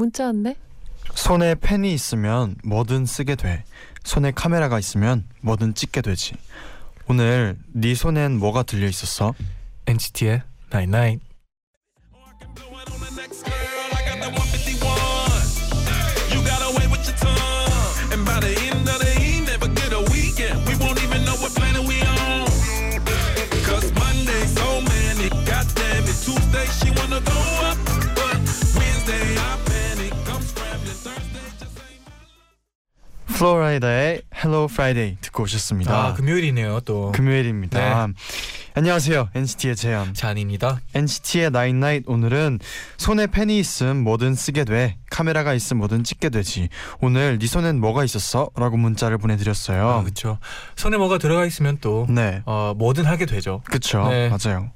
문자 왔네. 손에 펜이 있으면 뭐든 쓰게 돼. 손에 카메라가 있으면 뭐든 찍게 되지. 오늘 네 손엔 뭐가 들려 있었어? NCT의 Night Night. You 플로라이다의 Hello Friday 듣고 오셨습니다. 아 금요일이네요 또. 금요일입니다. 안녕하세요. NCT의 재현. 잔입니다. NCT의 Night 오늘은 손에 펜이 있음 뭐든 쓰게 돼. 카메라가 있음 뭐든 찍게 되지. 오늘 네 손엔 뭐가 있었어? 라고 문자를 보내드렸어요. 아 그렇죠. 손에 뭐가 들어가 있으면 또 네. 어, 뭐든 하게 되죠. 그쵸 네. 맞아요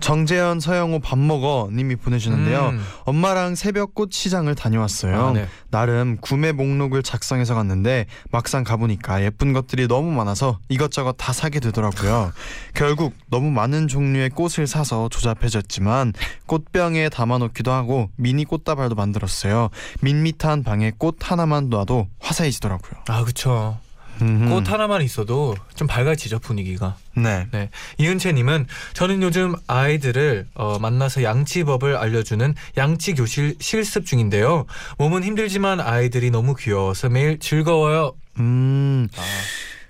정재현 서영호 밥 먹어 님이 보내주는데요 음. 엄마랑 새벽 꽃 시장을 다녀왔어요 아, 네. 나름 구매 목록을 작성해서 갔는데 막상 가보니까 예쁜 것들이 너무 많아서 이것저것 다 사게 되더라고요 결국 너무 많은 종류의 꽃을 사서 조잡해졌지만 꽃병에 담아놓기도 하고 미니 꽃다발도 만들었어요 밋밋한 방에 꽃 하나만 놔도 화사해지더라고요 아 그렇죠. 음흠. 꽃 하나만 있어도 좀 밝아지죠 분위기가. 네 네. 이은채님은 저는 요즘 아이들을 어, 만나서 양치법을 알려주는 양치 교실 실습 중인데요. 몸은 힘들지만 아이들이 너무 귀여워서 매일 즐거워요. 음 아,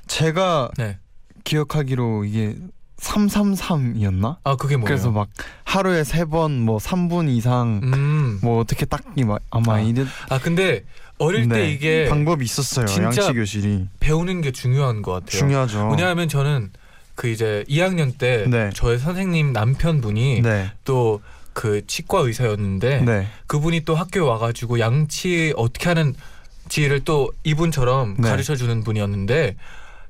제가 네. 기억하기로 이게 333이었나? 아 그게 뭐예요? 그래서 막 하루에 세 번 뭐 3분 이상 음. 뭐 어떻게 딱이 막 아마 아, 이런 아 근데 어릴 때 네, 이게 방법이 있었어요. 진짜 양치 교실이 배우는 게 중요한 것 같아요. 중요하죠. 왜냐하면 저는 그 이제 2학년 때 네. 저의 선생님 남편분이 네. 또그 치과 의사였는데 네. 그분이 또 학교에 와가지고 양치 어떻게 하는지를 또 이분처럼 네. 가르쳐 주는 분이었는데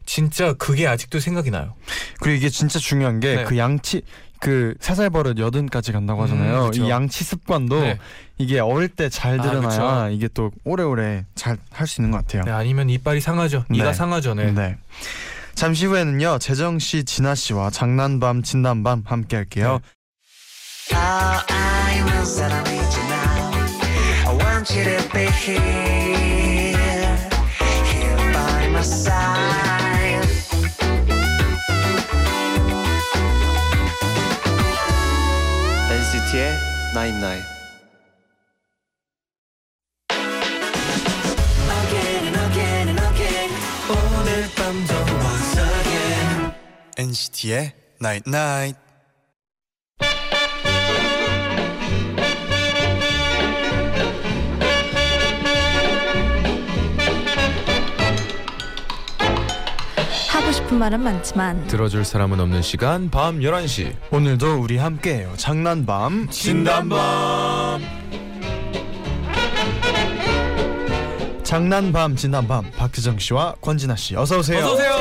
진짜 그게 아직도 생각이 나요. 그리고 이게 진짜 중요한 게 네. 그 양치 그 세살 버릇 여든까지 간다고 하잖아요. 음. 이 양치 습관도 네. 이게 어릴 때잘 아, 들여놔야 그쵸. 이게 또 오래오래 잘 할 수 있는 것 같아요. 네, 아니면 이빨이 상하죠. 네. 이가 상하죠. 네. 네. 잠시 후에는요 재정 씨, 진아 씨와 장난밤, 진단밤 함께 할게요. All again. NCT의 Night Night. 하고 싶은 말은 많지만 들어줄 사람은 없는 시간 밤 11시 오늘도 우리 함께해요. 장난밤 진담밤. 장난밤 진담밤 박재정 씨와 권진아 씨 어서 오세요. 어서 오세요.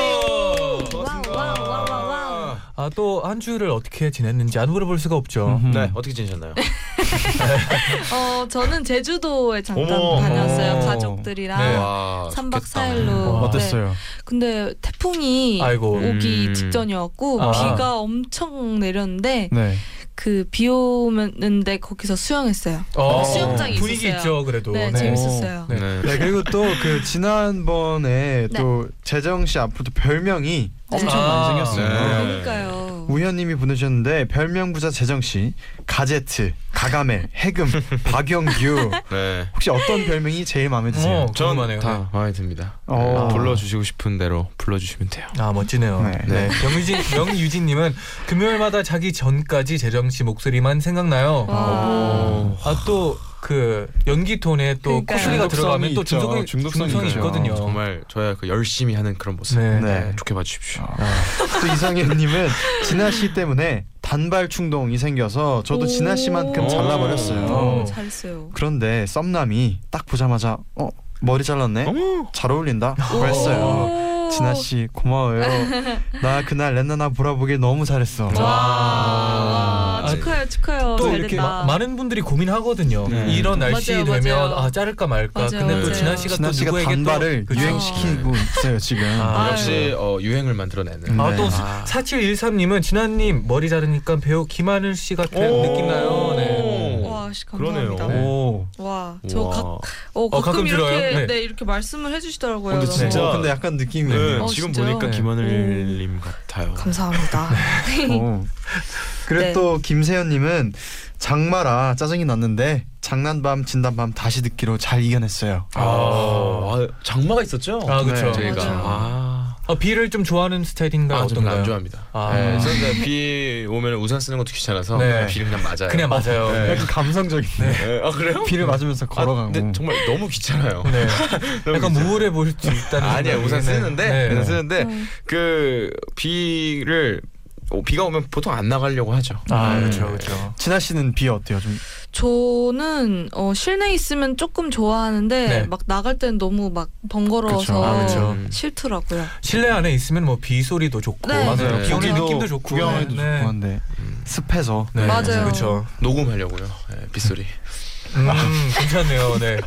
wow wow wow wow. 아 또 한 주를 어떻게 지냈는지 안 물어볼 수가 없죠. 음흠. 네 어떻게 지내셨나요? 어 저는 제주도에 잠깐 어머. 다녔어요 어머. 가족들이랑 네. 와 3박 좋겠다. 4일로 와. 어땠어요? 근데 태풍이 아이고. 오기 음. 직전이었고 아. 비가 엄청 내렸는데 네. 그 비 오는데 거기서 수영했어요. 어, 수영장이 분위기 있었어요. 있죠. 그래도. 네, 네. 재밌었어요. 네. 네. 네 그리고 또 그 지난번에 네. 또 재정 씨 앞으로도 별명이 네. 엄청 아, 많이 생겼어요. 네. 그러니까요. 우현님이 보내주셨는데 별명 부자 재정 씨 가제트, 가가멜, 해금, 박영규 네. 혹시 어떤 별명이 제일 마음에 드세요? 어, 전 궁금하네요. 다 마음에 듭니다. 어. 네, 불러주시고 싶은 대로 불러주시면 돼요. 아 멋지네요. 네. 네. 명유진 명유진님은 금요일마다 자기 전까지 재정 씨 목소리만 생각나요. 와. 아또 그 연기 톤에 또 그러니까요. 코끼리가 들어가면 또 중독성이 중독성이. 있거든요. 정말 저야 그 열심히 하는 그런 모습 네. 네. 좋게 봐주십시오. 또 이상현님은 진아 씨 때문에 단발 충동이 생겨서 저도 오. 진아 씨만큼 오. 잘라버렸어요. 어. 잘했어요. 그런데 썸남이 딱 보자마자 어 머리 잘랐네 어머. 잘 어울린다 그랬어요. 오. 진아 씨 고마워요. 나 그날 렌나나 보라보기 너무 잘했어. 와, 아, 축하해요, 축하해요. 또잘 이렇게. 마- 많은 분들이 고민하거든요. 네. 이런 날씨 맞아요, 되면 맞아요. 아 자를까 말까. 맞아요, 근데 또 맞아요. 진아 씨가 또 씨가 누구에게 단발을 또. 유행시키고 있어요 지금. 아, 아유. 역시 어, 유행을 만들어내는. 음. 아, 또 아. 4713님은 진아님 머리 자르니까 배우 김하늘 씨 같은 오. 느낌 나요. 네. 와, 씨, 그러네요. 감사합니다. 오. 와, 저 와. 각, 어, 가끔, 가끔 이렇게? 네. 네. 이렇게 말씀을 해주시더라고요. 근데 너무 진짜- 어, 근데 약간 느낌이 네, 네. 어, 지금 진짜요? 보니까 네. 김하늘님 같아요. 감사합니다. 어. 그리고 네. 또 김세현님은 장마라 짜증이 났는데 장난밤 진단밤 다시 듣기로 잘 이겨냈어요. 아, 아, 장마가 있었죠? 아, 그쵸. 네, 저희가 맞아요. 아, 아, 비를 좀 좋아하는 스타일인가요? 아, 어떤가요? 안 좋아합니다. 아. 네, 저는 비 오면 우산 쓰는 것도 귀찮아서 네. 비를 그냥 맞아요. 그냥 맞아요. 네. 약간 감성적인데 네. 아 그래요? 비를 맞으면서 아, 걸어가고. 근데 정말 너무 귀찮아요. 네. 너무 약간 귀찮아요. 우울해 보일 수 있다는 아니야 생각이 우산 네. 쓰는데 네. 우산 쓰는데 음. 그 비를 어, 비가 오면 보통 안 나가려고 하죠. 아, 네. 그렇죠. 그렇죠. 진아 씨는 비 어때요? 좀 저는 어, 실내에 있으면 조금 좋아하는데 네. 막 나갈 땐 너무 막 번거로워서 그쵸. 아, 그쵸. 싫더라고요. 실내 안에 있으면 뭐 비 소리도 좋고 네. 맞아요. 네. 비 오는 느낌도 좋고 구경해도 네. 좋고 한데 음, 습해서 네. 맞아요. 그렇죠. 녹음하려고요. 네, 빗소리. 음, 괜찮네요. 네.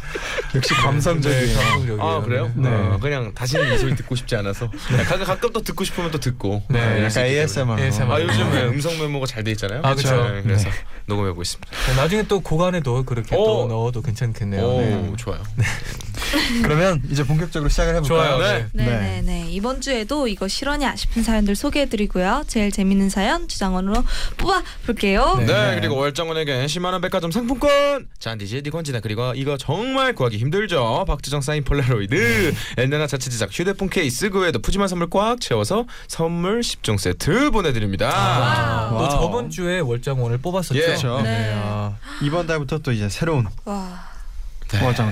역시 네, 감성적이에요. 감성적이에요. 아 그래요? 네. 어, 그냥 다시는 이 소리 듣고 싶지 않아서 가끔 가끔 또 듣고 싶으면 또 듣고. 네, 수 약간. ASMR. 로 ASMR. 아 요즘 네. 음성 메모가 잘 돼 있잖아요. 아, 그쵸. 네, 그래서 네. 녹음해 보고 있습니다. 네, 나중에 또 고간에도 그렇게 또 오. 넣어도 괜찮겠네요. 오 네. 좋아요. 그러면 이제 본격적으로 시작을 해볼까요? 좋아요. 네. 네. 네네네. 이번 주에도 이거 실화냐 싶은 사연들 소개해드리고요. 제일 재밌는 사연 주장원으로 뽑아 볼게요. 네. 네, 그리고 월장원에게 10만 원 백화점 상품권, 잔디 제디 권진아 그리고 이거 정말 구하기 힘들죠. 박재정 사인 폴라로이드, 엔나나 자체 제작 휴대폰 케이스 그 외에도 푸짐한 선물 꽉 채워서 선물 10종 세트 보내드립니다. 아, 또 wow. 저번 주에 월장원을 뽑았었죠. 예. 그렇죠. 네. 아, 이번 달부터 또 이제 새로운 와,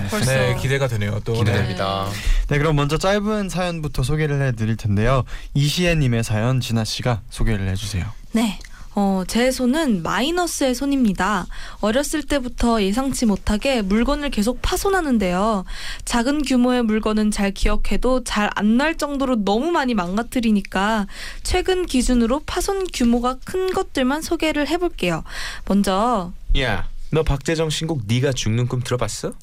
벌써. 네, 기대가 되네요. 또 기대됩니다. 네 그럼 먼저 짧은 사연부터 소개를 해드릴 텐데요. 이시애님의 사연 진아 씨가 소개를 해주세요. 네. 어, 제 손은 마이너스의 손입니다. 어렸을 때부터 예상치 못하게 물건을 계속 파손하는데요. 작은 규모의 물건은 잘 기억해도 잘 안 날 정도로 너무 많이 망가뜨리니까 최근 기준으로 파손 규모가 큰 것들만 소개를 해볼게요. 먼저 야, 너 박재정 신곡 네가 죽는 꿈 들어봤어?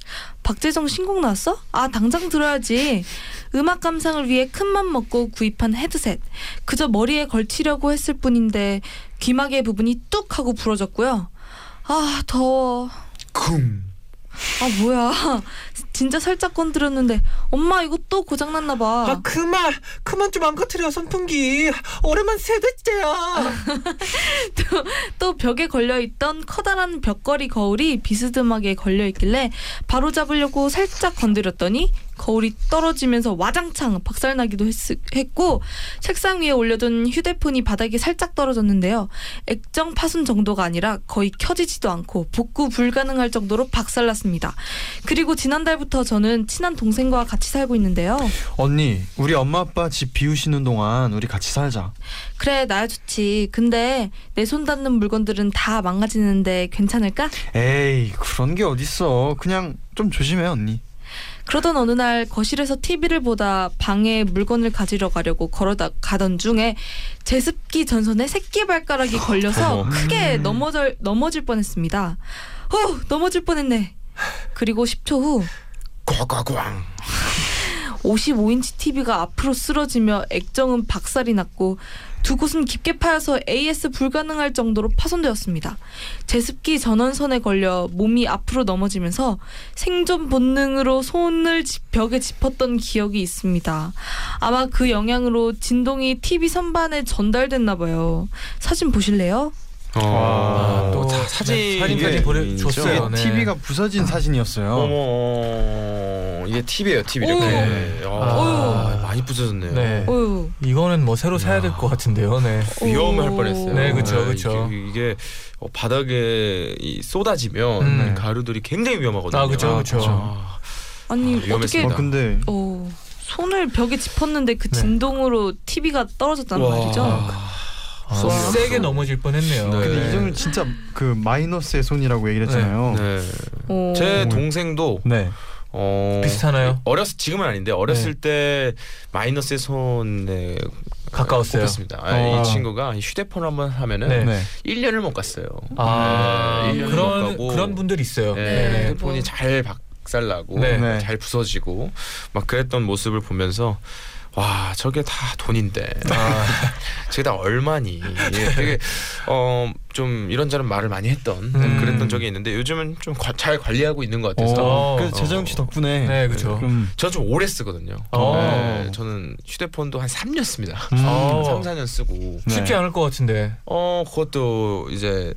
박재정 신곡 나왔어? 아 당장 들어야지. 음악 감상을 위해 큰맘 먹고 구입한 헤드셋. 그저 머리에 걸치려고 했을 뿐인데 귀마개 부분이 뚝 하고 부러졌고요. 아 더워. 쿵. 아 뭐야. 진짜 살짝 건드렸는데 엄마 이거 또 고장 났나 봐. 아 그만 그만 좀안 꺼트려 선풍기 오랜만 세 대째야 또 벽에 걸려 있던 커다란 벽걸이 거울이 비스듬하게 걸려 있길래 바로 잡으려고 살짝 건드렸더니 거울이 떨어지면서 와장창 박살나기도 했, 했고 책상 위에 올려둔 휴대폰이 바닥에 살짝 떨어졌는데요. 액정 파손 정도가 아니라 거의 켜지지도 않고 복구 불가능할 정도로 박살났습니다. 그리고 지난달부터 저는 친한 동생과 같이 살고 있는데요. 언니 우리 엄마 아빠 집 비우시는 동안 우리 같이 살자. 그래 나야 좋지. 근데 내 손 닿는 물건들은 다 망가지는데 괜찮을까? 에이 그런 게 어딨어. 그냥 좀 조심해 언니. 그러던 어느 날 거실에서 TV를 보다 방에 물건을 가지러 가려고 걸어다 가던 중에 제습기 전선에 새끼 발가락이 걸려서 어머. 크게 넘어질 넘어질 뻔했습니다. 어 넘어질 뻔했네. 그리고 10초 후 꽉꽉꽝. 55인치 TV가 앞으로 쓰러지며 액정은 박살이 났고 두 곳은 깊게 파여서 AS 불가능할 정도로 파손되었습니다. 제습기 전원선에 걸려 몸이 앞으로 넘어지면서 생존 본능으로 손을 지- 벽에 짚었던 기억이 있습니다. 아마 그 영향으로 진동이 TV 선반에 전달됐나 봐요. 사진 보실래요? 어, 또 사- 사진 네, 사진까지 이게 보내 줬어요. 이게 네. TV가 부서진 사진이었어요. 어머, 어, 이게 TV예요, TV 오. 이렇게. 아. 많이 부서졌네요. 네. 어휴. 이거는 뭐 새로 사야 될 것 같은데요 네 위험할 오. 뻔했어요. 네, 그쵸, 그쵸. 이게, 이게 어, 바닥에 이 쏟아지면 음. 가루들이 굉장히 위험하거든요. 아, 그쵸, 그쵸. 아, 아니 아, 어떻게. 어 근데 어, 손을 벽에 짚었는데 그 네. 진동으로 TV가 떨어졌단 와. 말이죠. 아, 쏘- 세게 넘어질 뻔했네요. 네. 근데 이 정도 진짜 그 마이너스의 손이라고 얘기를 했잖아요. 네. 어. 제 오. 동생도 네. 어 비슷하나요? 어렸을 지금은 아닌데 어렸을 때 마이너스의 손에 가까웠어요. 꼽혔습니다. 아, 어. 이 친구가 휴대폰 한번 하면은 네. 네. 1년을 못 갔어요. 아 네, 1년을 못 그런 가고. 그런 분들 있어요. 네, 네. 잘 박살나고 네. 네. 잘 부서지고 막 그랬던 모습을 보면서 와 저게 다 돈인데. 아, 저게 다 얼마니? 예, 되게 어좀 이런저런 말을 많이 했던 음. 그랬던 적이 있는데 요즘은 좀 잘 관리하고 있는 것 같아서 어. 그래서 재정 씨 덕분에 네, 그쵸. 좀 저는 좀 오래 쓰거든요. 어. 네, 저는 휴대폰도 한 3년 씁니다. 음. 어. 3, 4년 쓰고 네. 쉽지 않을 것 같은데 어 그것도 이제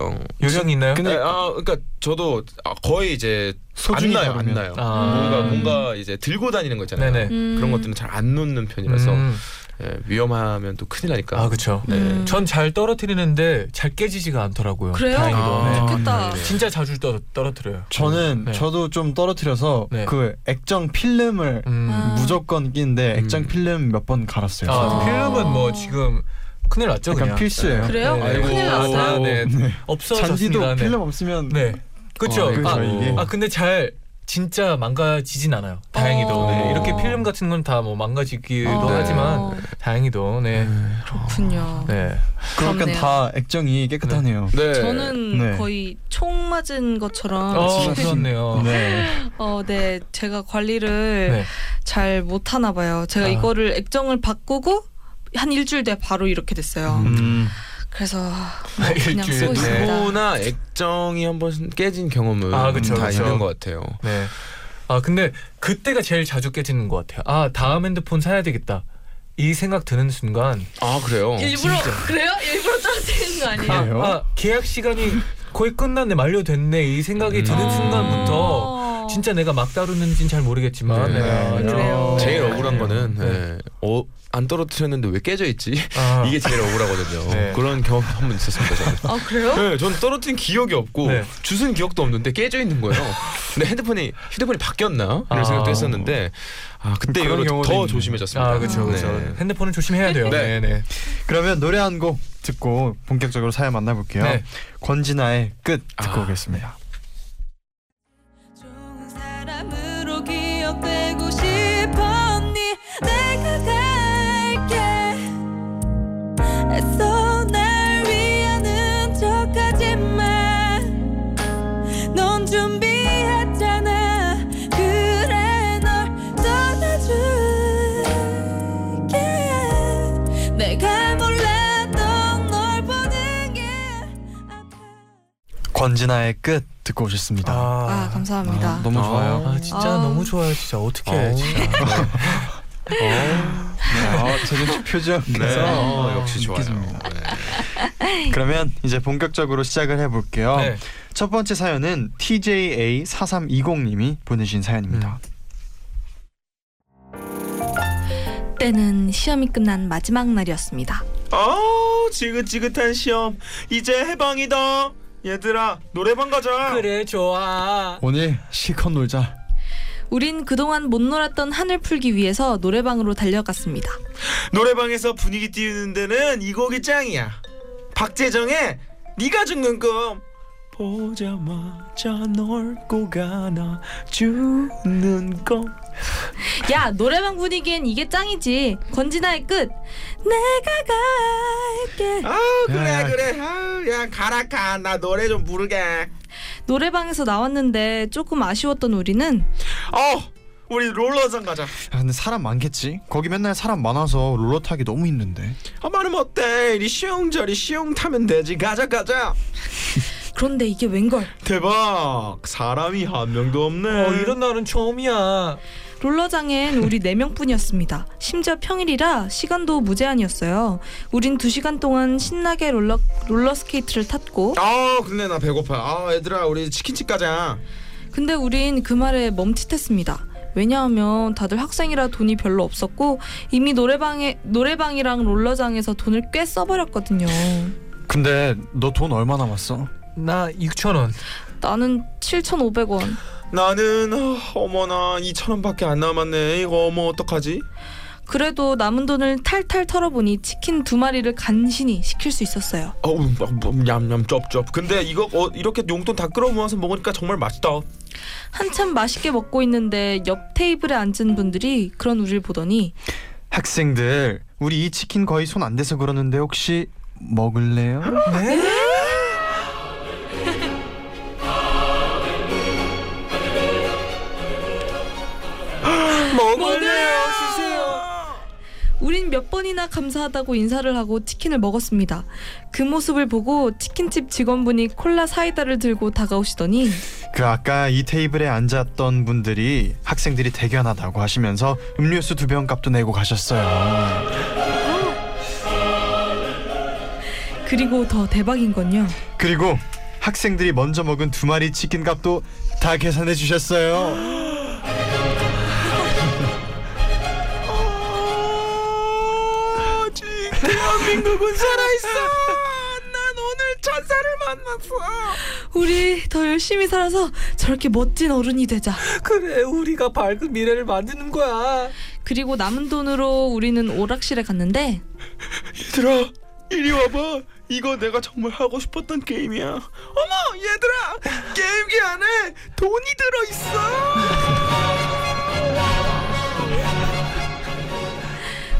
어 요령이 있나요? 근데- 네, 아 그러니까 저도 아, 거의 이제 안 나요, 안. 나요. 아. 뭔가 뭔가 이제 들고 다니는 거 있잖아요. 네네. 음. 그런 것들은 잘 안 놓는 편이라서 음. 예, 위험하면 또 큰일 나니까. 아 그렇죠. 네. 음. 전잘 떨어뜨리는데 잘 깨지지가 않더라고요. 그래요? 다행히도. 아, 네. 좋겠다. 네. 진짜 자주 떨, 떨어뜨려요. 저는 네. 저도 좀 떨어뜨려서 네. 그 액정 필름을 음. 아. 무조건 끼는데 액정 음. 필름 몇 번 갈았어요. 아, 아. 필름은 뭐 지금 큰일 났죠 그냥. 필수예요. 그래요? 네, 네. 아이고. 큰일 났어요. 아, 네. 네. 없어졌습니다. 잔디도 네. 필름 없으면 네. 그렇죠. 아. 아 근데 잘 진짜 망가지진 않아요. 다행히도. 어. 네. 이렇게 필름 같은 건 다 뭐 망가지기도 어. 하지만 다행히도 네. 그렇군요. 네. 그러니까 그렇네요. 다 액정이 깨끗하네요. 네. 저는 네. 거의 총 맞은 것처럼 어, 그렇네요. 네. 어, 네, 제가 관리를 네. 잘 못하나 봐요. 제가 아. 이거를 액정을 바꾸고 한 일주일 뒤에 바로 이렇게 됐어요. 음. 그래서 뭐 그냥 일주일 쓰고 뒤에. 있습니다. 누구나 액정이 한 번 깨진 경험은 아, 그쵸, 다 그쵸. 있는 것 같아요. 네. 아 근데 그때가 제일 자주 깨지는 것 같아요. 아 다음 핸드폰 사야 되겠다. 이 생각 드는 순간 아 그래요? 일부러 그래요? 일부러 떨어뜨리는 거 아니에요? 아? 아, 계약 시간이 거의 끝났네 만료됐네 이 생각이 드는 음. 순간부터 어. 진짜 내가 막 다루는지는 잘 모르겠지만 네. 네. 아, 그래요. 제일 네. 억울한 거는 네. 예, 어, 안 떨어뜨렸는데 왜 깨져 있지? 아, 이게 제일 억울하거든요. 네. 그런 경험 한 번 있었습니다. 저는. 아 그래요? 네, 저는 떨어뜨린 기억이 없고 네. 주순 기억도 없는데 깨져 있는 거예요. 근데 핸드폰이 휴대폰이 바뀌었나 이런 아. 생각도 했었는데 아 그때 이후로 더 있네요. 조심해졌습니다. 아 그렇죠 그렇죠. 네. 핸드폰은 조심해야 돼요. 네. 네. 네. 그러면 노래 한 곡 듣고 본격적으로 사연 만나볼게요. 네. 권진아의 끝 듣고 아. 오겠습니다. 권진아의 끝 듣고 오셨습니다. 아 감사합니다. 아, 너무 아. 좋아요. 아 진짜 아. 너무 좋아요 진짜 어떻게 해 어. 진짜. 네, 아, 재준 씨 표정에서 네. 어, 역시 좋아요. 네. 그러면 이제 본격적으로 시작을 해볼게요. 네. 첫 번째 사연은 TJA 4320님이 보내신 사연입니다. 때는 시험이 끝난 마지막 날이었습니다. 아 지긋지긋한 시험 이제 해방이다. 얘들아 노래방 가자. 그래 좋아. 오늘 실컷 놀자. 우린 그동안 못 놀았던 한을 풀기 위해서 노래방으로 달려갔습니다. 노래방에서 분위기 띄우는 데는 이 곡이 짱이야. 박재정의 네가 죽는 꿈. 보자마자 널꼭 안아주는 꿈. 야 노래방 분위기엔 이게 짱이지. 권진아의 끝. 내가 갈게. 아 그래 야, 야. 그래. 아야 가라 가. 나 노래 좀 부르게. 노래방에서 나왔는데 조금 아쉬웠던 우리는 어 우리 롤러장 가자. 아, 근데 사람 많겠지? 거기 맨날 사람 많아서 롤러 타기 너무 힘든데. 아 말은 어때? 이리 시용 저리 시용 타면 되지. 가자 가자. 그런데 이게 웬걸? 대박. 사람이 한 명도 없네. 어 이런 날은 처음이야. 롤러장엔 우리 네명뿐이었습니다 심지어 평일이라 시간도 무제한이었어요. 우린 두시간 동안 신나게 롤러, 롤러스케이트를 탔고 아 근데 나 배고파. 아 얘들아 우리 치킨집 가자. 근데 우린 그 말에 멈칫했습니다. 왜냐하면 다들 학생이라 돈이 별로 없었고 이미 노래방에 노래방이랑 롤러장에서 돈을 꽤 써버렸거든요. 근데 너 돈 얼마 남았어? 나 6천 원. 나는 7,500원. 나는 어, 어머나 2천 원밖에 안 남았네. 이거 어머 어떡하지? 그래도 남은 돈을 탈탈 털어보니 치킨 두 마리를 간신히 시킬 수 있었어요. 어우 냠냠 쩝쩝. 근데 이거 어, 이렇게 용돈 다 끌어모아서 먹으니까 정말 맛있다. 한참 맛있게 먹고 있는데 옆 테이블에 앉은 분들이 그런 우리를 보더니 학생들 우리 이 치킨 거의 손 안 대서 그러는데 혹시 먹을래요? 먹을래요 주세요. 우린 몇 번이나 감사하다고 인사를 하고 치킨을 먹었습니다. 그 모습을 보고 치킨집 직원분이 콜라 사이다를 들고 다가오시더니 그 아까 이 테이블에 앉았던 분들이 학생들이 대견하다고 하시면서 음료수 두 병 값도 내고 가셨어요. 그리고 더 대박인 건요. 그리고 학생들이 먼저 먹은 두 마리 치킨 값도 다 계산해 주셨어요. 대한민국은 살아있어. 난 오늘 천사를 만났어. 우리 더 열심히 살아서 저렇게 멋진 어른이 되자. 그래 우리가 밝은 미래를 만드는 거야. 그리고 남은 돈으로 우리는 오락실에 갔는데 얘들아 이리 와봐. 이거 내가 정말 하고 싶었던 게임이야. 어머 얘들아 게임기 안에 돈이 들어있어.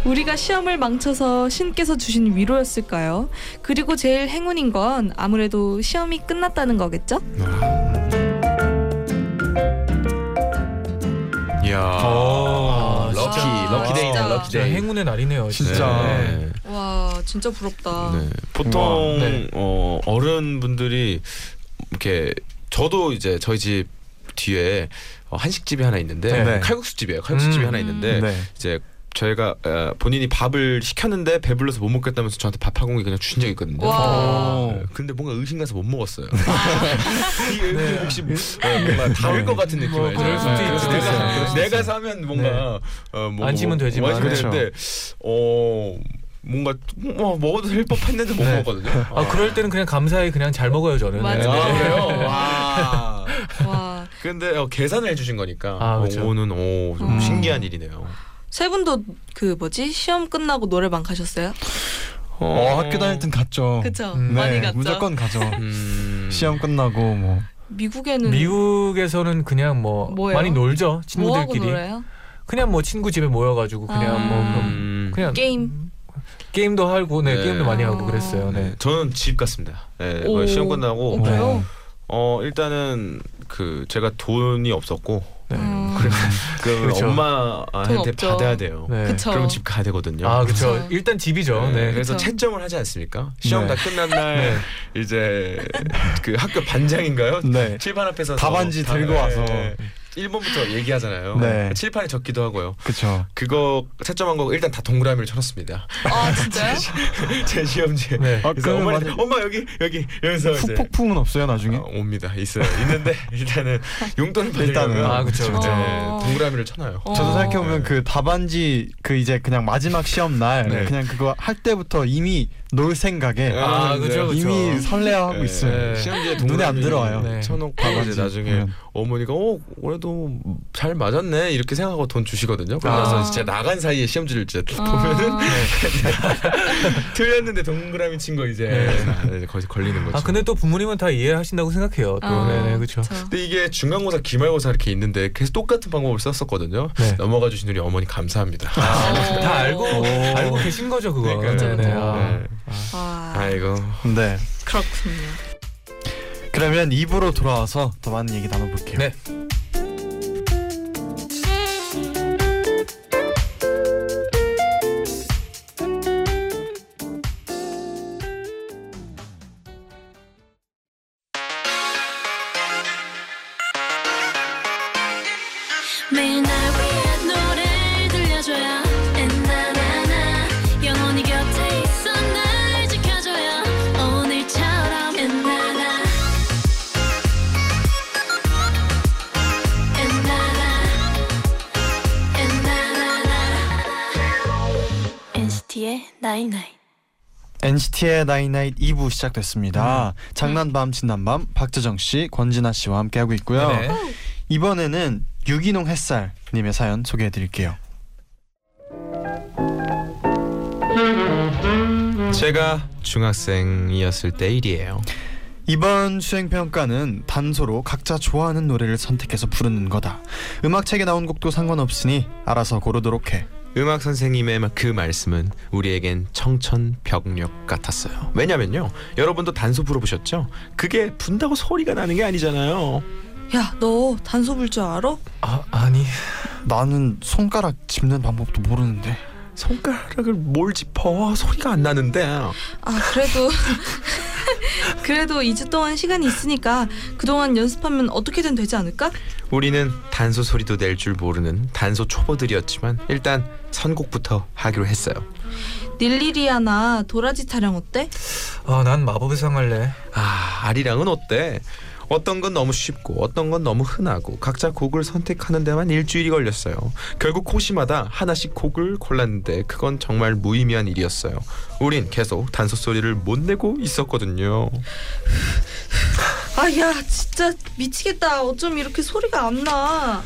우리가 시험을 망쳐서 신께서 주신 위로였을까요? 그리고 제일 행운인 건 아무래도 시험이 끝났다는 거겠죠? 이야 아, lucky 진짜. lucky day네 진짜. lucky 진짜 day. 행운의 날이네요. 진짜. 네. 와 진짜 부럽다. 네. 보통 네. 어, 어른분들이 이렇게 저도 이제 저희 집 뒤에 어, 한식집이 하나 있는데 네. 칼국수집이에요. 칼국수집이 음. 하나 있는데 네. 이제 저희가 어, 본인이 밥을 시켰는데 배불러서 못 먹겠다면서 저한테 밥 한 공기 그냥 주신 적이 있거든요. 와. 어, 근데 뭔가 의심 가서 못 먹었어요. 이게 네. 혹시 뭐, 어, 뭔가 다를 것 같은 느낌 뭐 알죠? 그럴 수도 네, 있- 그래서 그럴 수도 내가, 있어요. 그럴 수도 내가 있어요. 사면 뭔가 어, 뭐, 안심은 뭐, 되지만. 안심은 그렇죠. 되는데 어 뭔가 어, 먹어도 될 법했는데 못 네. 먹었거든요. 아 그럴 때는 그냥 감사히 그냥 잘 먹어요 저는. 맞아. 아, 네. 그래요? 와. 와. 근데 어, 계산을 해주신 거니까 아, 어, 그쵸. 오는 오, 좀 음. 신기한 일이네요. 세 분도 그 뭐지 시험 끝나고 노래방 가셨어요? 어, 학교 다닐 땐 갔죠. 그쵸? 음, 많이 네, 갔죠. 무조건 가죠. 음. 시험 끝나고 뭐 미국에는 미국에서는 그냥 뭐 뭐예요? 많이 놀죠 뭐 친구들끼리. 놀아요? 그냥 뭐 친구 집에 모여가지고 그냥 아. 뭐 그럼 음. 그냥 게임. 게임도 하고 네, 네. 게임도 많이 하고 아. 그랬어요. 네. 네, 저는 집 갔습니다. 네, 오. 시험 끝나고 어, 그래요? 어 일단은 그 제가 돈이 없었고 네. 음. 그 그렇죠. 돈 엄마한테 없죠. 받아야 돼요. 네. 그쵸. 그럼 집 가야 되거든요. 아 그렇죠. 그쵸. 일단 집이죠. 네, 네. 그래서 그쵸. 채점을 하지 않습니까? 시험 네. 다 끝난 날 이제 그 학교 반장인가요? 네. 칠판 앞에서 답안지 들고 와서. 1번부터 얘기하잖아요. 네. 칠판에 적기도 하고요. 그쵸. 그거 채점한 거 일단 다 동그라미를 쳐놨습니다. 아 진짜요? 제 시험지에. 네. 아, 그래서 어머니, 만약- 엄마 여기 여기 이제 후폭풍은 없어요 나중에? 어, 옵니다. 있어요. 있는데 일단은 용돈을 일단은. 받으려면 아, 그쵸, 그쵸. 네, 어. 동그라미를 쳐놔요. 어. 저도 생각해보면 그 답안지 그 이제 그냥 마지막 시험 날 네. 그냥 그거 할 때부터 이미 놀 생각에 아, 네. 그쵸, 그쵸. 이미 설레하고 네, 있어요. 네. 시험지에 눈에 안 동그라미 들어와요. 네. 쳐놓고 답안지 이제 나중에 보면. 어머니가 어 그래도 잘 맞았네 이렇게 생각하고 돈 주시거든요. 그래서 아. 진짜 나간 사이에 시험지를 진짜 아. 보면은 틀렸는데 동그라미 친 거 이제 네. 아, 이제 거기서 걸리는 거죠. 아 근데 또 부모님은 다 이해하신다고 생각해요. 또 아, 네네 그렇죠. 근데 이게 중간고사, 기말고사 이렇게 있는데 계속 똑같은 방법을 썼었거든요. 네. 넘어가 주신 우리 어머니 감사합니다. 어. 다 알고 오. 알고 계신 거죠 그거. 그러니까요. 네네. 그쵸, 아. 네. 아, 아이고. 네. 그렇군요. 그러면 입으로 돌아와서 더 많은 얘기 나눠볼게요. 네. NCT의 나이나잇 2부 시작됐습니다. 음. 장난밤 진담밤 박재정 씨, 권진아 씨와 함께 하고 있고요. 네. 이번에는 유기농 햇살 님의 사연 소개해 드릴게요. 제가 중학생이었을 때 일이에요. 이번 수행 평가는 단소로 각자 좋아하는 노래를 선택해서 부르는 거다. 음악 책에 나온 곡도 상관없으니 알아서 고르도록 해. 음악 선생님의 그 말씀은 우리에겐 청천벽력 같았어요. 왜냐면요, 여러분도 단소 불어보셨죠? 그게 분다고 소리가 나는 게 아니잖아요. 야, 너 단소 불 줄 알아? 아 아니 나는 손가락 짚는 방법도 모르는데. 손가락을 뭘 짚어 소리가 안 나는데. 아, 그래도 그래도 2주 동안 시간이 있으니까 그동안 연습하면 어떻게든 되지 않을까? 우리는 단소 소리도 낼 줄 모르는 단소 초보들이었지만 일단 선곡부터 하기로 했어요. 닐리리아나 도라지 타령 어때? 아 난 마법의 상 할래. 아 아리랑은 어때? 어떤 건 너무 쉽고 어떤 건 너무 흔하고 각자 곡을 선택하는 데만 일주일이 걸렸어요. 결국 호시마다 하나씩 곡을 골랐는데 그건 정말 무의미한 일이었어요. 우린 계속 단소 소리를 못 내고 있었거든요. 아, 야, 진짜 미치겠다. 어쩜 이렇게 소리가 안 나?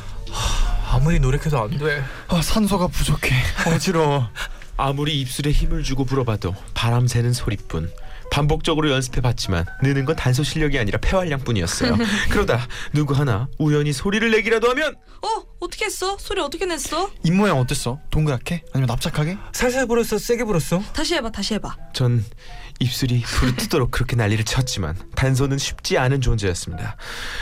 아무리 노력해도 안 돼. 아, 산소가 부족해. 어지러워. 아무리 입술에 힘을 주고 불어봐도 바람 새는 소리뿐. 반복적으로 연습해봤지만 느는 건 단소 실력이 아니라 폐활량뿐이었어요. 그러다 누구 하나 우연히 소리를 내기라도 하면 어, 어떻게 했어? 소리 어떻게 냈어? 입 모양 어땠어? 동그랗게? 아니면 납작하게? 살살 불었어, 세게 불었어. 다시 해봐, 다시 해봐. 전 입술이 부르뜨도록 그렇게 난리를 쳤지만 단소는 쉽지 않은 존재였습니다.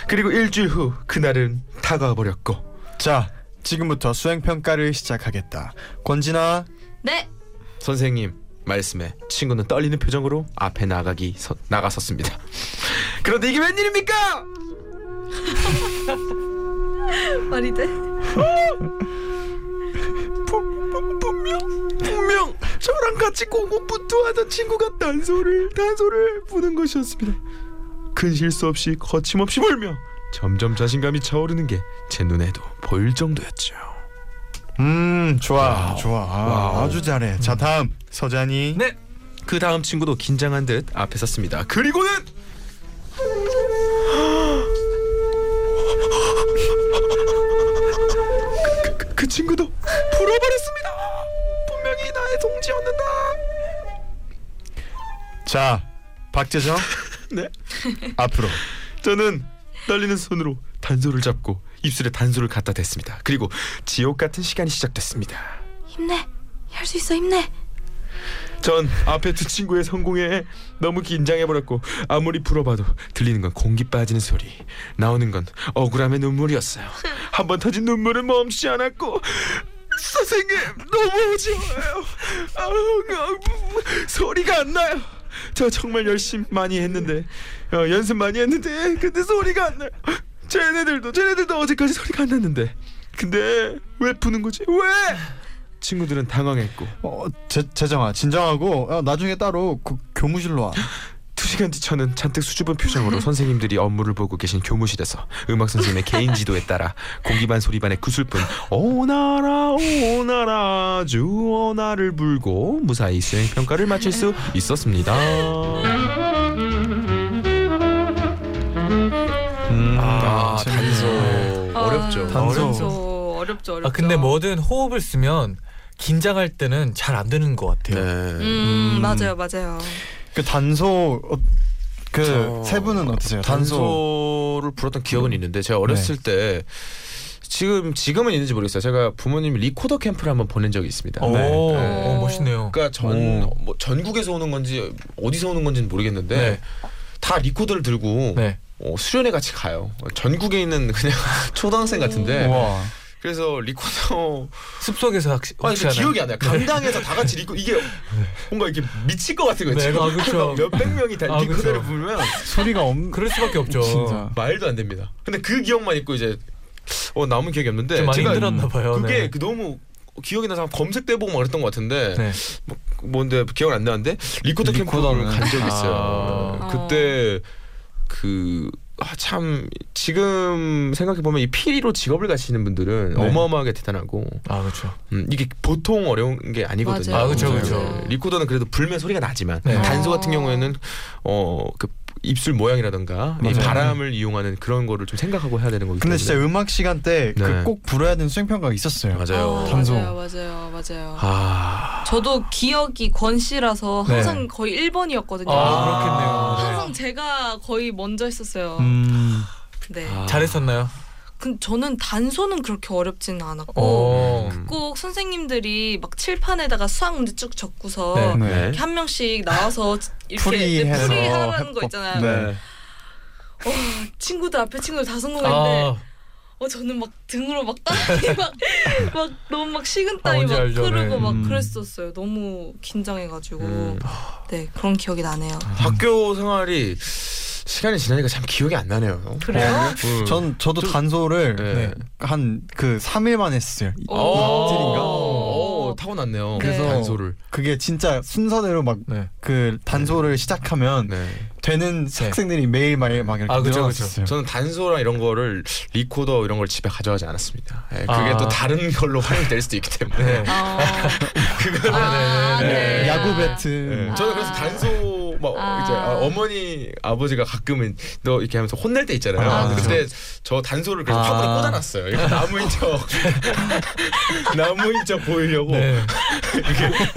그리고 일주일 후 그날은 다가와 버렸고 자, 지금부터 수행 평가를 시작하겠다. 권진아, 네, 선생님 말씀에 친구는 떨리는 표정으로 앞에 나가기 서, 나가섰습니다. 그런데 이게 웬일입니까? 말이 돼? 분명 분명 저랑 같이 고군분투하던 친구가 단소를 단소를 부는 것이었습니다. 큰 실수 없이 거침없이 불며 점점 자신감이 차오르는 게 제 눈에도 보일 정도였죠. 음, 좋아, wow. 좋아. 아. 아주 잘해. 자, 다음 서쟈니. 네. 그 다음 친구도 긴장한 듯 앞에 섰습니다. 그리고는 그, 그, 그 친구도 불어버렸습니다. 분명히 나의 동지였는다. 자, 박재정. 네. 앞으로. 저는 떨리는 손으로 단소를 잡고 입술에 단소를 갖다 댔습니다. 그리고 지옥 같은 시간이 시작됐습니다. 힘내. 할 수 있어, 힘내. 전 앞에 두 친구의 성공에 너무 긴장해 버렸고 아무리 불어봐도 들리는 건 공기 빠지는 소리 나오는 건 억울함의 눈물이었어요 한 번 터진 눈물은 멈추지 않았고 선생님 너무 아우, 아우, 소리가 안 나요 저 정말 열심히 많이 했는데 어, 연습 많이 했는데 근데 소리가 안 나요 쟤네들도 쟤네들도 어제까지 소리가 안 났는데 근데 왜 푸는 거지 왜 친구들은 당황했고 어, 재, 재정아, 진정하고 어, 나중에 따로 그 교무실로 와. 두 시간 뒤 저는 잔뜩 수줍은 표정으로 선생님들이 업무를 보고 계신 교무실에서 음악 선생님의 개인 지도에 따라 공기반 소리반의 구슬뿐 오나라 오나라 주어나를 불고 무사히 수행 평가를 마칠 수 있었습니다. 음, 아, 재밌네. 단소 아, 어렵죠. 단소. 어렵죠, 어렵죠, 어렵죠. 아 근데 뭐든 호흡을 쓰면 긴장할 때는 잘 안 되는 것 같아요. 네. 음, 음. 맞아요, 맞아요. 그 단소 어, 그 저- 세 분은 어떠세요? 단소. 단소를 불었던 기억은 있는데 제가 어렸을 때 지금 지금은 있는지 모르겠어요. 제가 부모님이 리코더 캠프를 한번 보낸 적이 있습니다. 오, 네. 오, 멋있네요. 그러니까 전 오. 뭐 전국에서 오는 건지 어디서 오는 건지는 모르겠는데 네. 다 리코더를 들고 네. 어, 수련회 같이 가요. 전국에 있는 그냥 초등학생 같은데 와. 그래서 리코더 숙소에서 혹시, 아니 혹시 그? 기억이 안 나요. 강당에서 다 같이 리코 이게 뭔가 이렇게 미칠 것 같은 거예요. 네, 지금 아, 그쵸. 몇백 명이 다 아, 리코더를. 부르면 소리가 없. 그럴 수밖에 없죠. 진짜. 말도 안 됩니다. 근데 그 기억만 있고 이제 어 남은 기억이 없는데 제가 힘들었나 봐요. 그게 네. 그 너무 기억이 나서 검색돼 보고 막 그랬던 것 같은데 네. 뭐, 뭔데 기억은 안 나는데 리코더 캠프를 간 적이 있어요. 아. 그때 그 아, 참 지금 생각해 보면 이 피리로 직업을 가시는 분들은 네. 어마어마하게 대단하고 아 그렇죠. 음, 이게 보통 어려운 게 아니거든요. 맞아요. 아, 그쵸, 네. 그쵸. 리코더는 그래도 불면 소리가 나지만 네. 단소 같은 어. 경우에는 어그 입술 모양이라던가 이 맞아요. 바람을 이용하는 그런 거를 좀 생각하고 해야 되는 거기 때문에 근데 진짜 음악 시간 때그 네. 꼭 불어야 되는 수행평가가 있었어요. 맞아요. 어, 단소. 맞아요, 맞아요, 맞아요. 아 저도 기억이 권 씨라서 네. 항상 거의 1번이었거든요. 아, 그렇겠네요. 네. 항상 제가 거의 먼저 했었어요. 음. 네. 아. 잘했었나요? 그 저는 단소는 그렇게 어렵지는 않았고 어. 꼭 선생님들이 막 칠판에다가 수학 문제 쭉 적고서 네. 네. 이렇게 한 명씩 나와서 이렇게 풀이해서 풀이하라는 거 해법. 있잖아요. 네. 어, 친구들 앞에 친구들 다 성공했는데 아, 어 저는 막 등으로 막 땀이 막, 막 너무 막 식은땀이 아, 막 알죠. 흐르고 네. 막 음. 그랬었어요. 너무 긴장해가지고 음. 네 그런 기억이 나네요. 학교 생활이 시간이 지나니까 참 기억이 안 나네요. 그래요? 음. 전 저도 단소를 네. 한그 3일만 했어요. 이-. 이틀인가? 오, 타고났네요. 그래서- 단소를. 그게 진짜 순서대로 막 네. 그 단소를 시작하면 네. 되는 학생들이 매일 매일 막 이렇게 아, 그쵸, 늘어났었어요. 저는 단소랑 이런 거를 리코더 이런 걸 집에 가져가지 않았습니다. 예, 그게 아. 또 다른 걸로 활용될 수도 있기 때문에. 네. 아, 그거는 아, 네, 네, 네. 네. 야구 예, 배트. 저는 그래서 단소 막 아. 이제 아, 어머니 아버지가 가끔은 너 이렇게 하면서 혼낼 때 있잖아요. 아, 그때 저 단소를 그래서 아. 화분에 꽂아놨어요. 이렇게 나무인 척 나무인 척 보이려고. 네.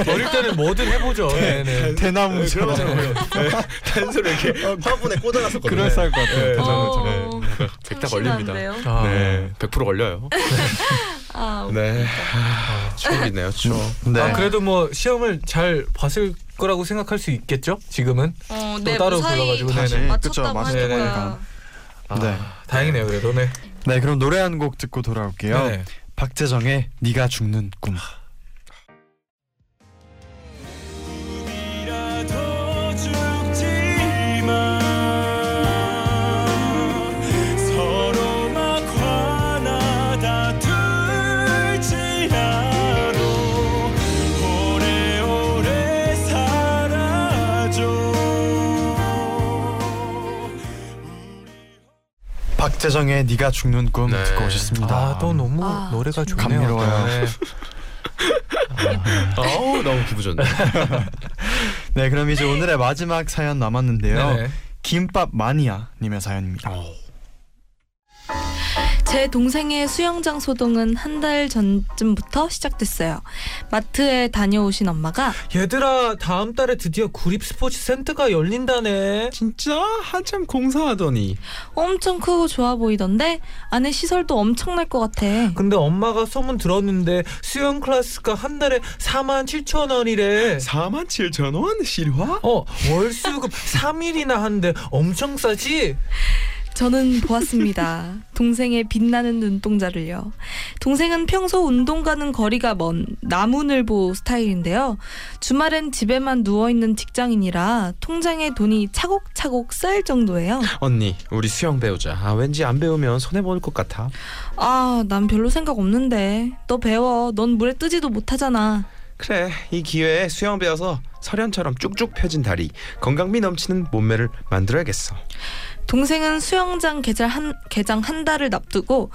어릴 때는 뭐든 해보죠. 네, 네. 대나무처럼. 그러잖아요. 네, 단소를 이렇게 화분에 꽂아놨었거든요. 그럴싸할 것 같아요. 네. 대나무처럼. 어, 백다 참 걸립니다. 아, 네, 100% 걸려요. 아, 네, 아, 추억이 있네요. 추억. 네. 아, 그래도 뭐 시험을 잘 봤을 거라고 생각할 수 있겠죠? 지금은? 어, 또 네, 따로 무사히 불러가지고 다시 네네. 맞췄다고 하니까. 아, 네. 다행이네요. 그래도 네. 네, 그럼 노래 한 곡 듣고 돌아올게요. 네. 박재정의 네가 죽는 꿈. 박재정의 네가 죽는 꿈 네. 듣고 오셨습니다. 아, 또 너무 아, 노래가 좀 좋네요. 감미로워요. 네. 어우 너무 기분 좋네. 네, 그럼 이제 오늘의 마지막 사연 남았는데요. 네네. 김밥 마니아 님의 사연입니다. 제 동생의 수영장 소동은 한 달 전쯤부터 시작됐어요. 마트에 다녀오신 엄마가 얘들아 다음 달에 드디어 구립 스포츠 센터가 열린다네. 진짜 한참 공사하더니 엄청 크고 좋아 보이던데 안에 시설도 엄청날 것 같아. 근데 엄마가 소문 들었는데 수영 클래스가 한 달에 4만 7천 원이래. 4만 7천 원 실화? 어 월수급 3일이나 하는데 엄청 싸지? 저는 보았습니다. 동생의 빛나는 눈동자를요. 동생은 평소 운동 가는 거리가 먼 나무늘보 스타일인데요. 주말엔 집에만 누워있는 직장인이라 통장에 돈이 차곡차곡 쌓일 정도예요. 언니 우리 수영 배우자. 아, 왠지 안 배우면 손해 보일 것 같아. 아, 난 별로 생각 없는데. 너 배워. 넌 물에 뜨지도 못하잖아. 그래 이 기회에 수영 배워서 설현처럼 쭉쭉 펴진 다리, 건강미 넘치는 몸매를 만들어야겠어. 동생은 수영장 개장 한, 개장 한 달을 납두고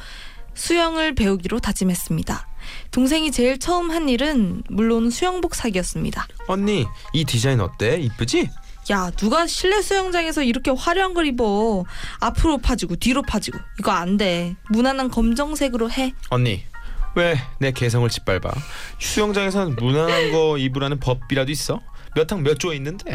수영을 배우기로 다짐했습니다. 동생이 제일 처음 한 일은 물론 수영복 사기였습니다. 언니 이 디자인 어때? 이쁘지? 야, 누가 실내 수영장에서 이렇게 화려한 걸 입어? 앞으로 파지고 뒤로 파지고 이거 안 돼. 무난한 검정색으로 해. 언니 왜 내 개성을 짓밟아? 수영장에선 무난한 거 입으라는 법이라도 있어? 몇항몇조 있는데?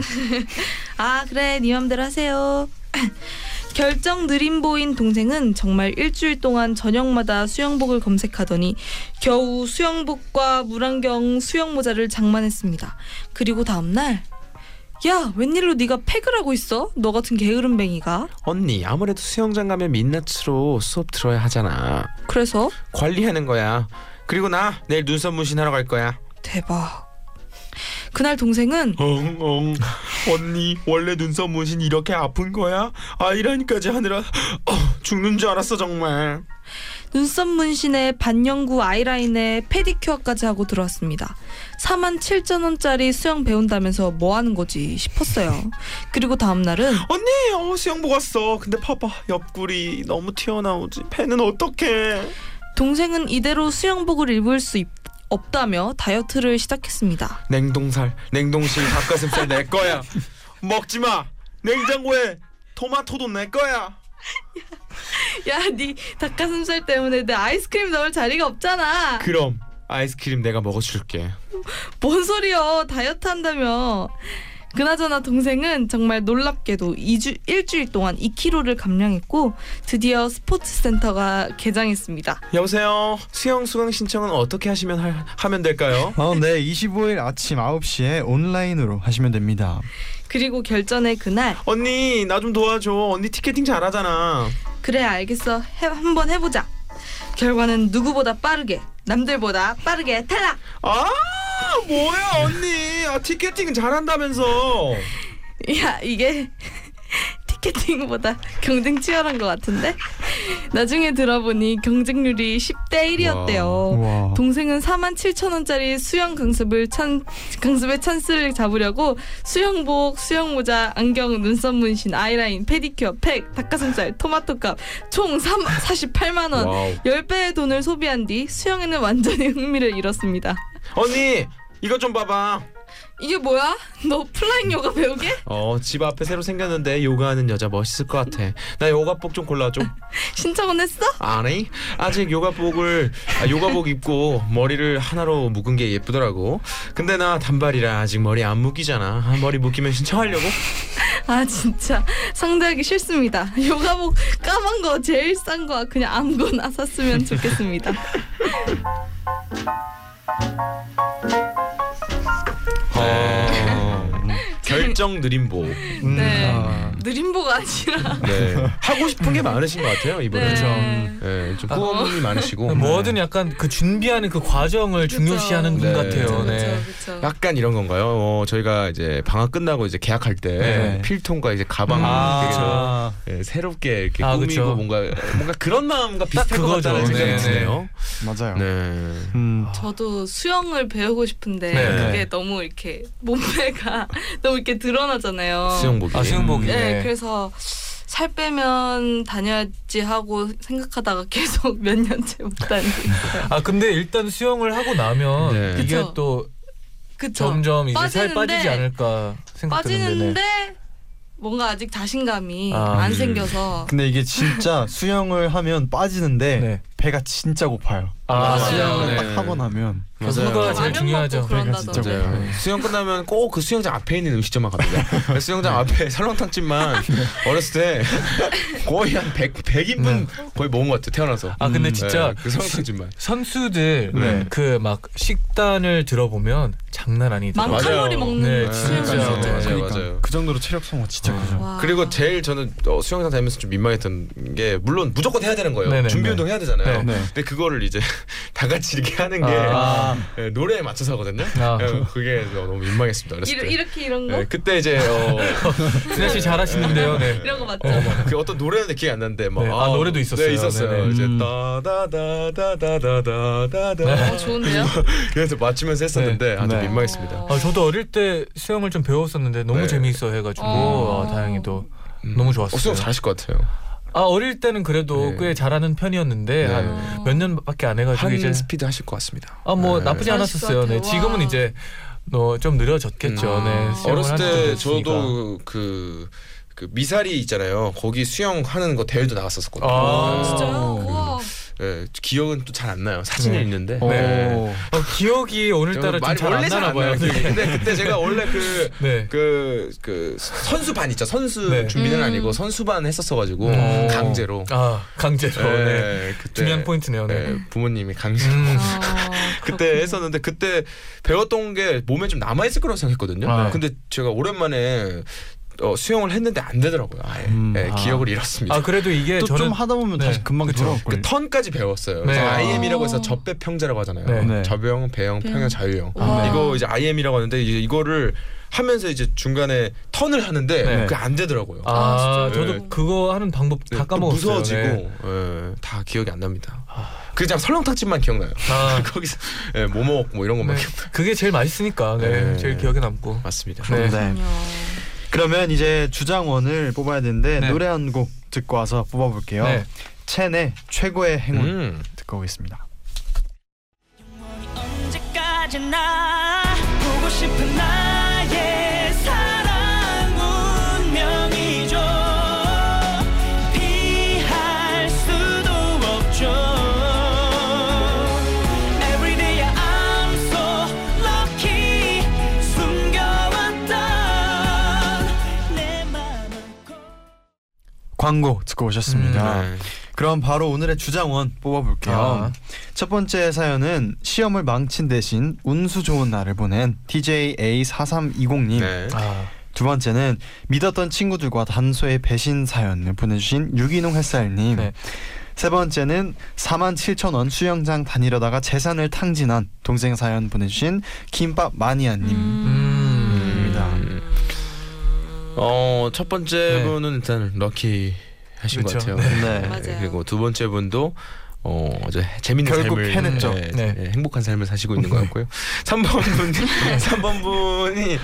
아, 그래. 네 맘대로 하세요. 결정 느림 보인 동생은 정말 일주일 동안 저녁마다 수영복을 검색하더니 겨우 수영복과 물안경, 수영 모자를 장만했습니다. 그리고 다음 날 야, 웬일로 네가 팩을 하고 있어? 너 같은 게으름뱅이가. 언니 아무래도 수영장 가면 민낯으로 수업 들어야 하잖아. 그래서 관리하는 거야. 그리고 나 내일 눈썹 문신하러 갈 거야. 대박. 그날 동생은 엉엉 언니 원래 눈썹 문신 이렇게 아픈 거야? 아이라니까지 하느라 어, 죽는 줄 알았어 정말. 눈썹 문신에 반영구 아이라인에 페디큐어까지 하고 들어왔습니다. 4만 7천 원짜리 수영 배운다면서 뭐 하는 거지 싶었어요. 그리고 다음 날은 언니 어, 수영복 왔어. 근데 봐봐 옆구리 너무 튀어나오지. 폐는 어떡해? 동생은 이대로 수영복을 입을 수 있- 없다며 다이어트를 시작했습니다. 냉동살 냉동실 닭가슴살 내 거야. 먹지 마. 냉장고에 토마토도 내 거야. 야, 네 닭가슴살 때문에 내 아이스크림 넣을 자리가 없잖아. 그럼 아이스크림 내가 먹어줄게. 뭔 소리여 다이어트 한다며 그나저나 동생은 정말 놀랍게도 2주 일주일 동안 2kg를 감량했고 드디어 스포츠 센터가 개장했습니다. 여보세요. 수영 수강 신청은 어떻게 하시면 하, 하면 될까요? 어, 네, 25일 아침 9시에 온라인으로 하시면 됩니다. 그리고 결전의 그날 언니 나 좀 도와줘. 언니 티켓팅 잘하잖아. 그래 알겠어 해, 한번 해보자. 결과는 누구보다 빠르게 남들보다 빠르게 탈락. 아 뭐야 언니. 아 티켓팅 잘한다면서. 야 이게 티켓팅보다 경쟁 치열한 것 같은데 나중에 들어보니 경쟁률이 10대 1이었대요. 와. 동생은 4만 7천 원짜리 수영 강습을 찬 강습의 찬스를 잡으려고 수영복, 수영모자, 안경, 눈썹 문신, 아이라인, 페디큐어, 팩, 닭가슴살, 토마토값 총 3, 48만 원. wow. 10배의 돈을 소비한 뒤 수영에는 완전히 흥미를 잃었습니다. 언니 이것 좀 봐봐. 이게 뭐야? 너 flying 요가 배우게? 어 집 앞에 새로 생겼는데 요가하는 여자 멋있을 것 같아. 나 요가복 좀 골라줘. 신청은 했어? 아니 아직 요가복을 아, 요가복 입고 머리를 하나로 묶은 게 예쁘더라고. 근데 나 단발이라 아직 머리 안 묶이잖아. 아, 머리 묶이면 신청하려고. 아 진짜 상대하기 싫습니다. 요가복 까만 거 제일 싼 거 그냥 아무거나 샀으면 좋겠습니다. 어, 결정 느림복. 음, 네. 아. 느림복 아니라 네. 하고 싶은 게 많으신 것 같아요 이번에. 네. 네, 좀 꾸움이 많으시고. 뭐든 약간 그 준비하는 그 과정을 중요시하는 분 네. 같아요. 네. 그렇죠. 약간 이런 건가요? 어, 저희가 이제 방학 끝나고 이제 계약할 때 네. 필통과 이제 가방 음, 아, 되게 예, 새롭게 이렇게 아, 꾸미고 그쵸. 뭔가 뭔가 그런 마음과 비슷할 것. 같다는 생각이 네, 드네요. 맞아요. 네. 음, 저도 수영을 배우고 싶은데 네. 그게 너무 이렇게 몸매가 너무 이렇게 드러나잖아요. 수영복이. 아 수영복이. 네, 네. 그래서 살 빼면 다녀야지 하고 생각하다가 계속 몇 년째 못 다니고 있어요. 아 근데 일단 수영을 하고 나면 네. 이게 그쵸. 또 그쵸? 점점 이제 살 빠지는데- 빠지지 않을까 생각드는데. 네. 뭔가 아직 자신감이 아, 안 음. 생겨서 근데 이게 진짜 수영을 하면 빠지는데 네. 배가 진짜 고파요. 아, 맞아요. 수영을 네. 딱 하고 나면 그거가 제일 중요하죠. 그런다던데. 진짜 맞아요. 네. 수영 끝나면 꼭 그 수영장 앞에 있는 음식점만 갑니다. 수영장 앞에 설렁탕집만 어렸을 때 거의 한 100, 100인분 거의 먹은 것 같아요. 태어나서. 아 근데 음, 진짜 네, 그 설렁탕집만. 선수들 네. 그막 식단을 들어보면 장난 아니다. 만 맞아요. 칼로리 먹는 네, 진짜. 맞아요, 그러니까 맞아요. 그 정도로 체력 소모 진짜 어. 크죠. 와. 그리고 제일 저는 어, 수영장 다니면서 좀 민망했던 게 물론 무조건 해야 되는 거예요. 네네, 준비 네. 운동 해야 되잖아요. 네. 근데 그거를 이제 다 같이 이렇게 하는 게 아. 예, 노래에 맞춰서 하거든요. 아. 예, 그게 너무 민망했습니다. 어렸을 이르, 때. 이렇게 이런 거 예, 그때 이제 어, 진아 씨 잘하시는데요. 네. 이런 거 맞죠? 그 어떤 노래는 기억이 안 나는데 막 네. 아, 노래도 있었어요. 네, 있었어요. 네네. 이제 음. 따다다다다다다다 어, 좋은데요? 그래서 맞추면서 했었는데 아주 네. 민망했습니다. 어. 아, 저도 어릴 때 수영을 좀 배웠었는데 너무 네. 재미있어 해가지고 어. 아, 다행히도 음. 너무 좋았어요. 어, 수영 잘하실 것 같아요. 아 어릴 때는 그래도 네. 꽤 잘하는 편이었는데 네. 한몇 년밖에 안 해가지고 한 이제 스피드 하실 것 같습니다. 아 뭐 네. 나쁘지 것 않았었어요. 네 같아요. 지금은 와. 이제 어, 좀 느려졌겠죠. 음. 네 수영을 어렸을 때. 저도 그, 그 미사리 있잖아요. 거기 수영하는 거 대회도 나갔었거든요. 아. 네. 진짜요? 오. 네, 기억은 또 잘 안 나요. 사진은 네. 있는데. 오. 네. 어, 기억이 오늘따라 좀 말이 잘안 원래 나나 봐요. 기억이. 근데 그때 제가 원래 그 네. 그, 그 선수 반 있죠. 선수 네. 준비는 음. 아니고 선수 반 했었어가지고 음. 강제로. 아 강제로 네. 네, 그때 중요한 포인트네요. 네. 네, 부모님이 강제로. 음. 아, 그때. 했었는데 그때 배웠던 게 몸에 좀 남아 있을 거라고 생각했거든요. 아. 근데 제가 오랜만에 어, 수영을 했는데 안 되더라고요. 아예 음. 네, 아. 기억을 잃었습니다. 아 그래도 이게 또좀 저는 하다 보면 네, 다시 금방 그쵸. 돌아올 그. 턴까지 배웠어요. 네. 그래서 아. IM이라고 해서 접배 평자라고 하잖아요. 네. 네. 접영, 배영, 평영. 자유형. 와. 이거 이제 IM이라고 하는데 이제 이거를 하면서 이제 중간에 턴을 하는데 네. 그게 안 되더라고요. 아, 아, 진짜요? 저도 네. 그거 하는 방법 네, 다또 까먹었어요. 무서워지고 네. 예, 다 기억이 안 납니다. 그냥 설렁탕집만 기억나요. 아, 거기서 예, 뭐 먹고 뭐 이런 것만 네. 기억. 그게 제일 맛있으니까 네. 네. 제일 기억에 남고. 맞습니다. 네. 네. 그러면 이제 주장원을 뽑아야 되는데 네. 노래 한 곡 듣고 와서 뽑아볼게요. 네. 첸의 최고의 행운 음. 듣고 오겠습니다. 언제까지나 보고 싶은 나 광고 듣고 오셨습니다. 네. 그럼 바로 오늘의 주장원 뽑아볼게요. 아. 첫 번째 사연은 시험을 망친 대신 운수 좋은 날을 보낸 DJ A4320님. 네. 아, 두 번째는 믿었던 친구들과 단소의 배신 사연을 보내주신 유기농 햇살님. 네. 세 번째는 4만 7천 원 수영장 다니려다가 재산을 탕진한 동생 사연 보내주신 김밥 마니아님. 음. 어, 첫 번째 네. 분은 일단 럭키 하신 것 그렇죠. 같아요. 네. 맞아요. 그리고 두 번째 분도 어, 이제 재밌는 결국 삶을 해냈죠. 네, 네. 네, 행복한 삶을 사시고 있는 것 같고요. 3번 분, 3번 분이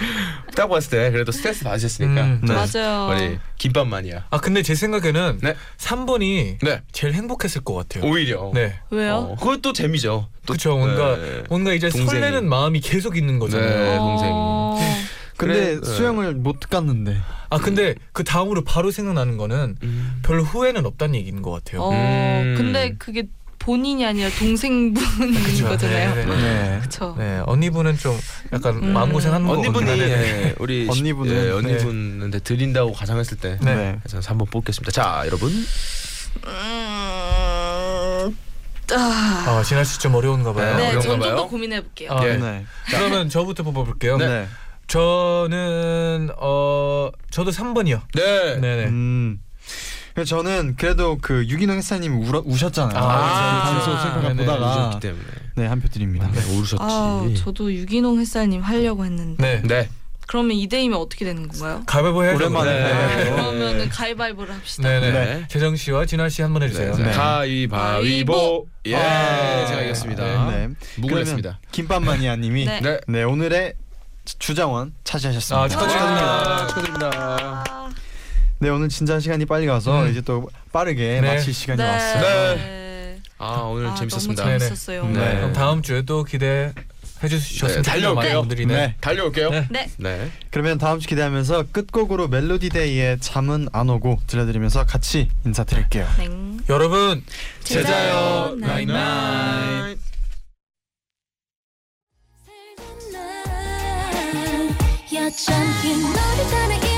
딱 봤을 때 그래도 스트레스 받으셨으니까 음, 네. 맞아요. 우리 김밥 마니아. 아 근데 제 생각에는 네. 3번이 네. 제일 행복했을 것 같아요. 오히려. 네. 왜요? 어, 그것도 재미죠. 또 그렇죠. 뭔가 네. 뭔가 이제 동생이. 설레는 마음이 계속 있는 거잖아요. 네. 동생이. 어, 근데 그래, 수영을 못 갔는데. 아 근데 그 다음으로 바로 생각나는 거는 음. 별로 후회는 없다는 얘기인 것 같아요. 어, 음. 근데 그게 본인이 아니라 동생분인 그쵸. 거잖아요. 네, 네. 네. 그렇죠. 네, 언니분은 좀 약간 음. 마음고생하는 거 언니분이. 예, 우리 언니분은- 예, 언니분한테 드린다고 가정했을 때 네. 네. 그래서 한번 뽑겠습니다. 자, 여러분. 음, 아, 아 진아 씨좀 어려운가 봐요. 네, 어려운가 봐요. 더 고민해 볼게요. 아, 예. 네. 그러면 저부터 뽑아 볼게요. 네. 저는 어 저도 3번이요. 네. 네네. 음. 그래서 저는 그래도 그 유기농 울 우셨잖아요. 아, 단소 그렇죠. 슬퍼가 네네, 보다가 우셨기 때문에. 네한 표 드립니다. 네, 우르셨지. 아, 저도 유기농 햇살님 하려고 했는데 네. 네. 그러면 2대2면 어떻게 되는 건가요? 가위바위보 해야죠. 오랜만에 네. 가위바위보. 그러면은 가위바위보를 합시다. 네네. 네. 재정 씨와 진아 씨 한 번 해주세요. 네. 네. 가위바위보. 예, 아, 제가 이겼습니다. 네. 무글했습니다. 그러면 김밥 마니아님이 네. 네. 네. 오늘의 주장원 차지하셨습니다. 아, 축하드립니다. 아, 축하드립니다. 아, 네 오늘 진짜 시간이 빨리 가서 음. 이제 또 빠르게 네. 마칠 시간이 네. 왔어요. 네. 아, 오늘 아, 재밌었습니다. 너무 네네. 재밌었어요. 네. 그럼 다음 주에 또 기대 해 주셨으면 네, 달려올게요. 네. 네. 달려올게요. 네. 네. 네. 그러면 다음 주 기대하면서 끝곡으로 멜로디 데이의 잠은 안 오고 들려드리면서 같이 인사드릴게요. 네. 여러분 제자요 나잇나잇. 나잇나잇. 여전히 너를 따라 이 밤은 또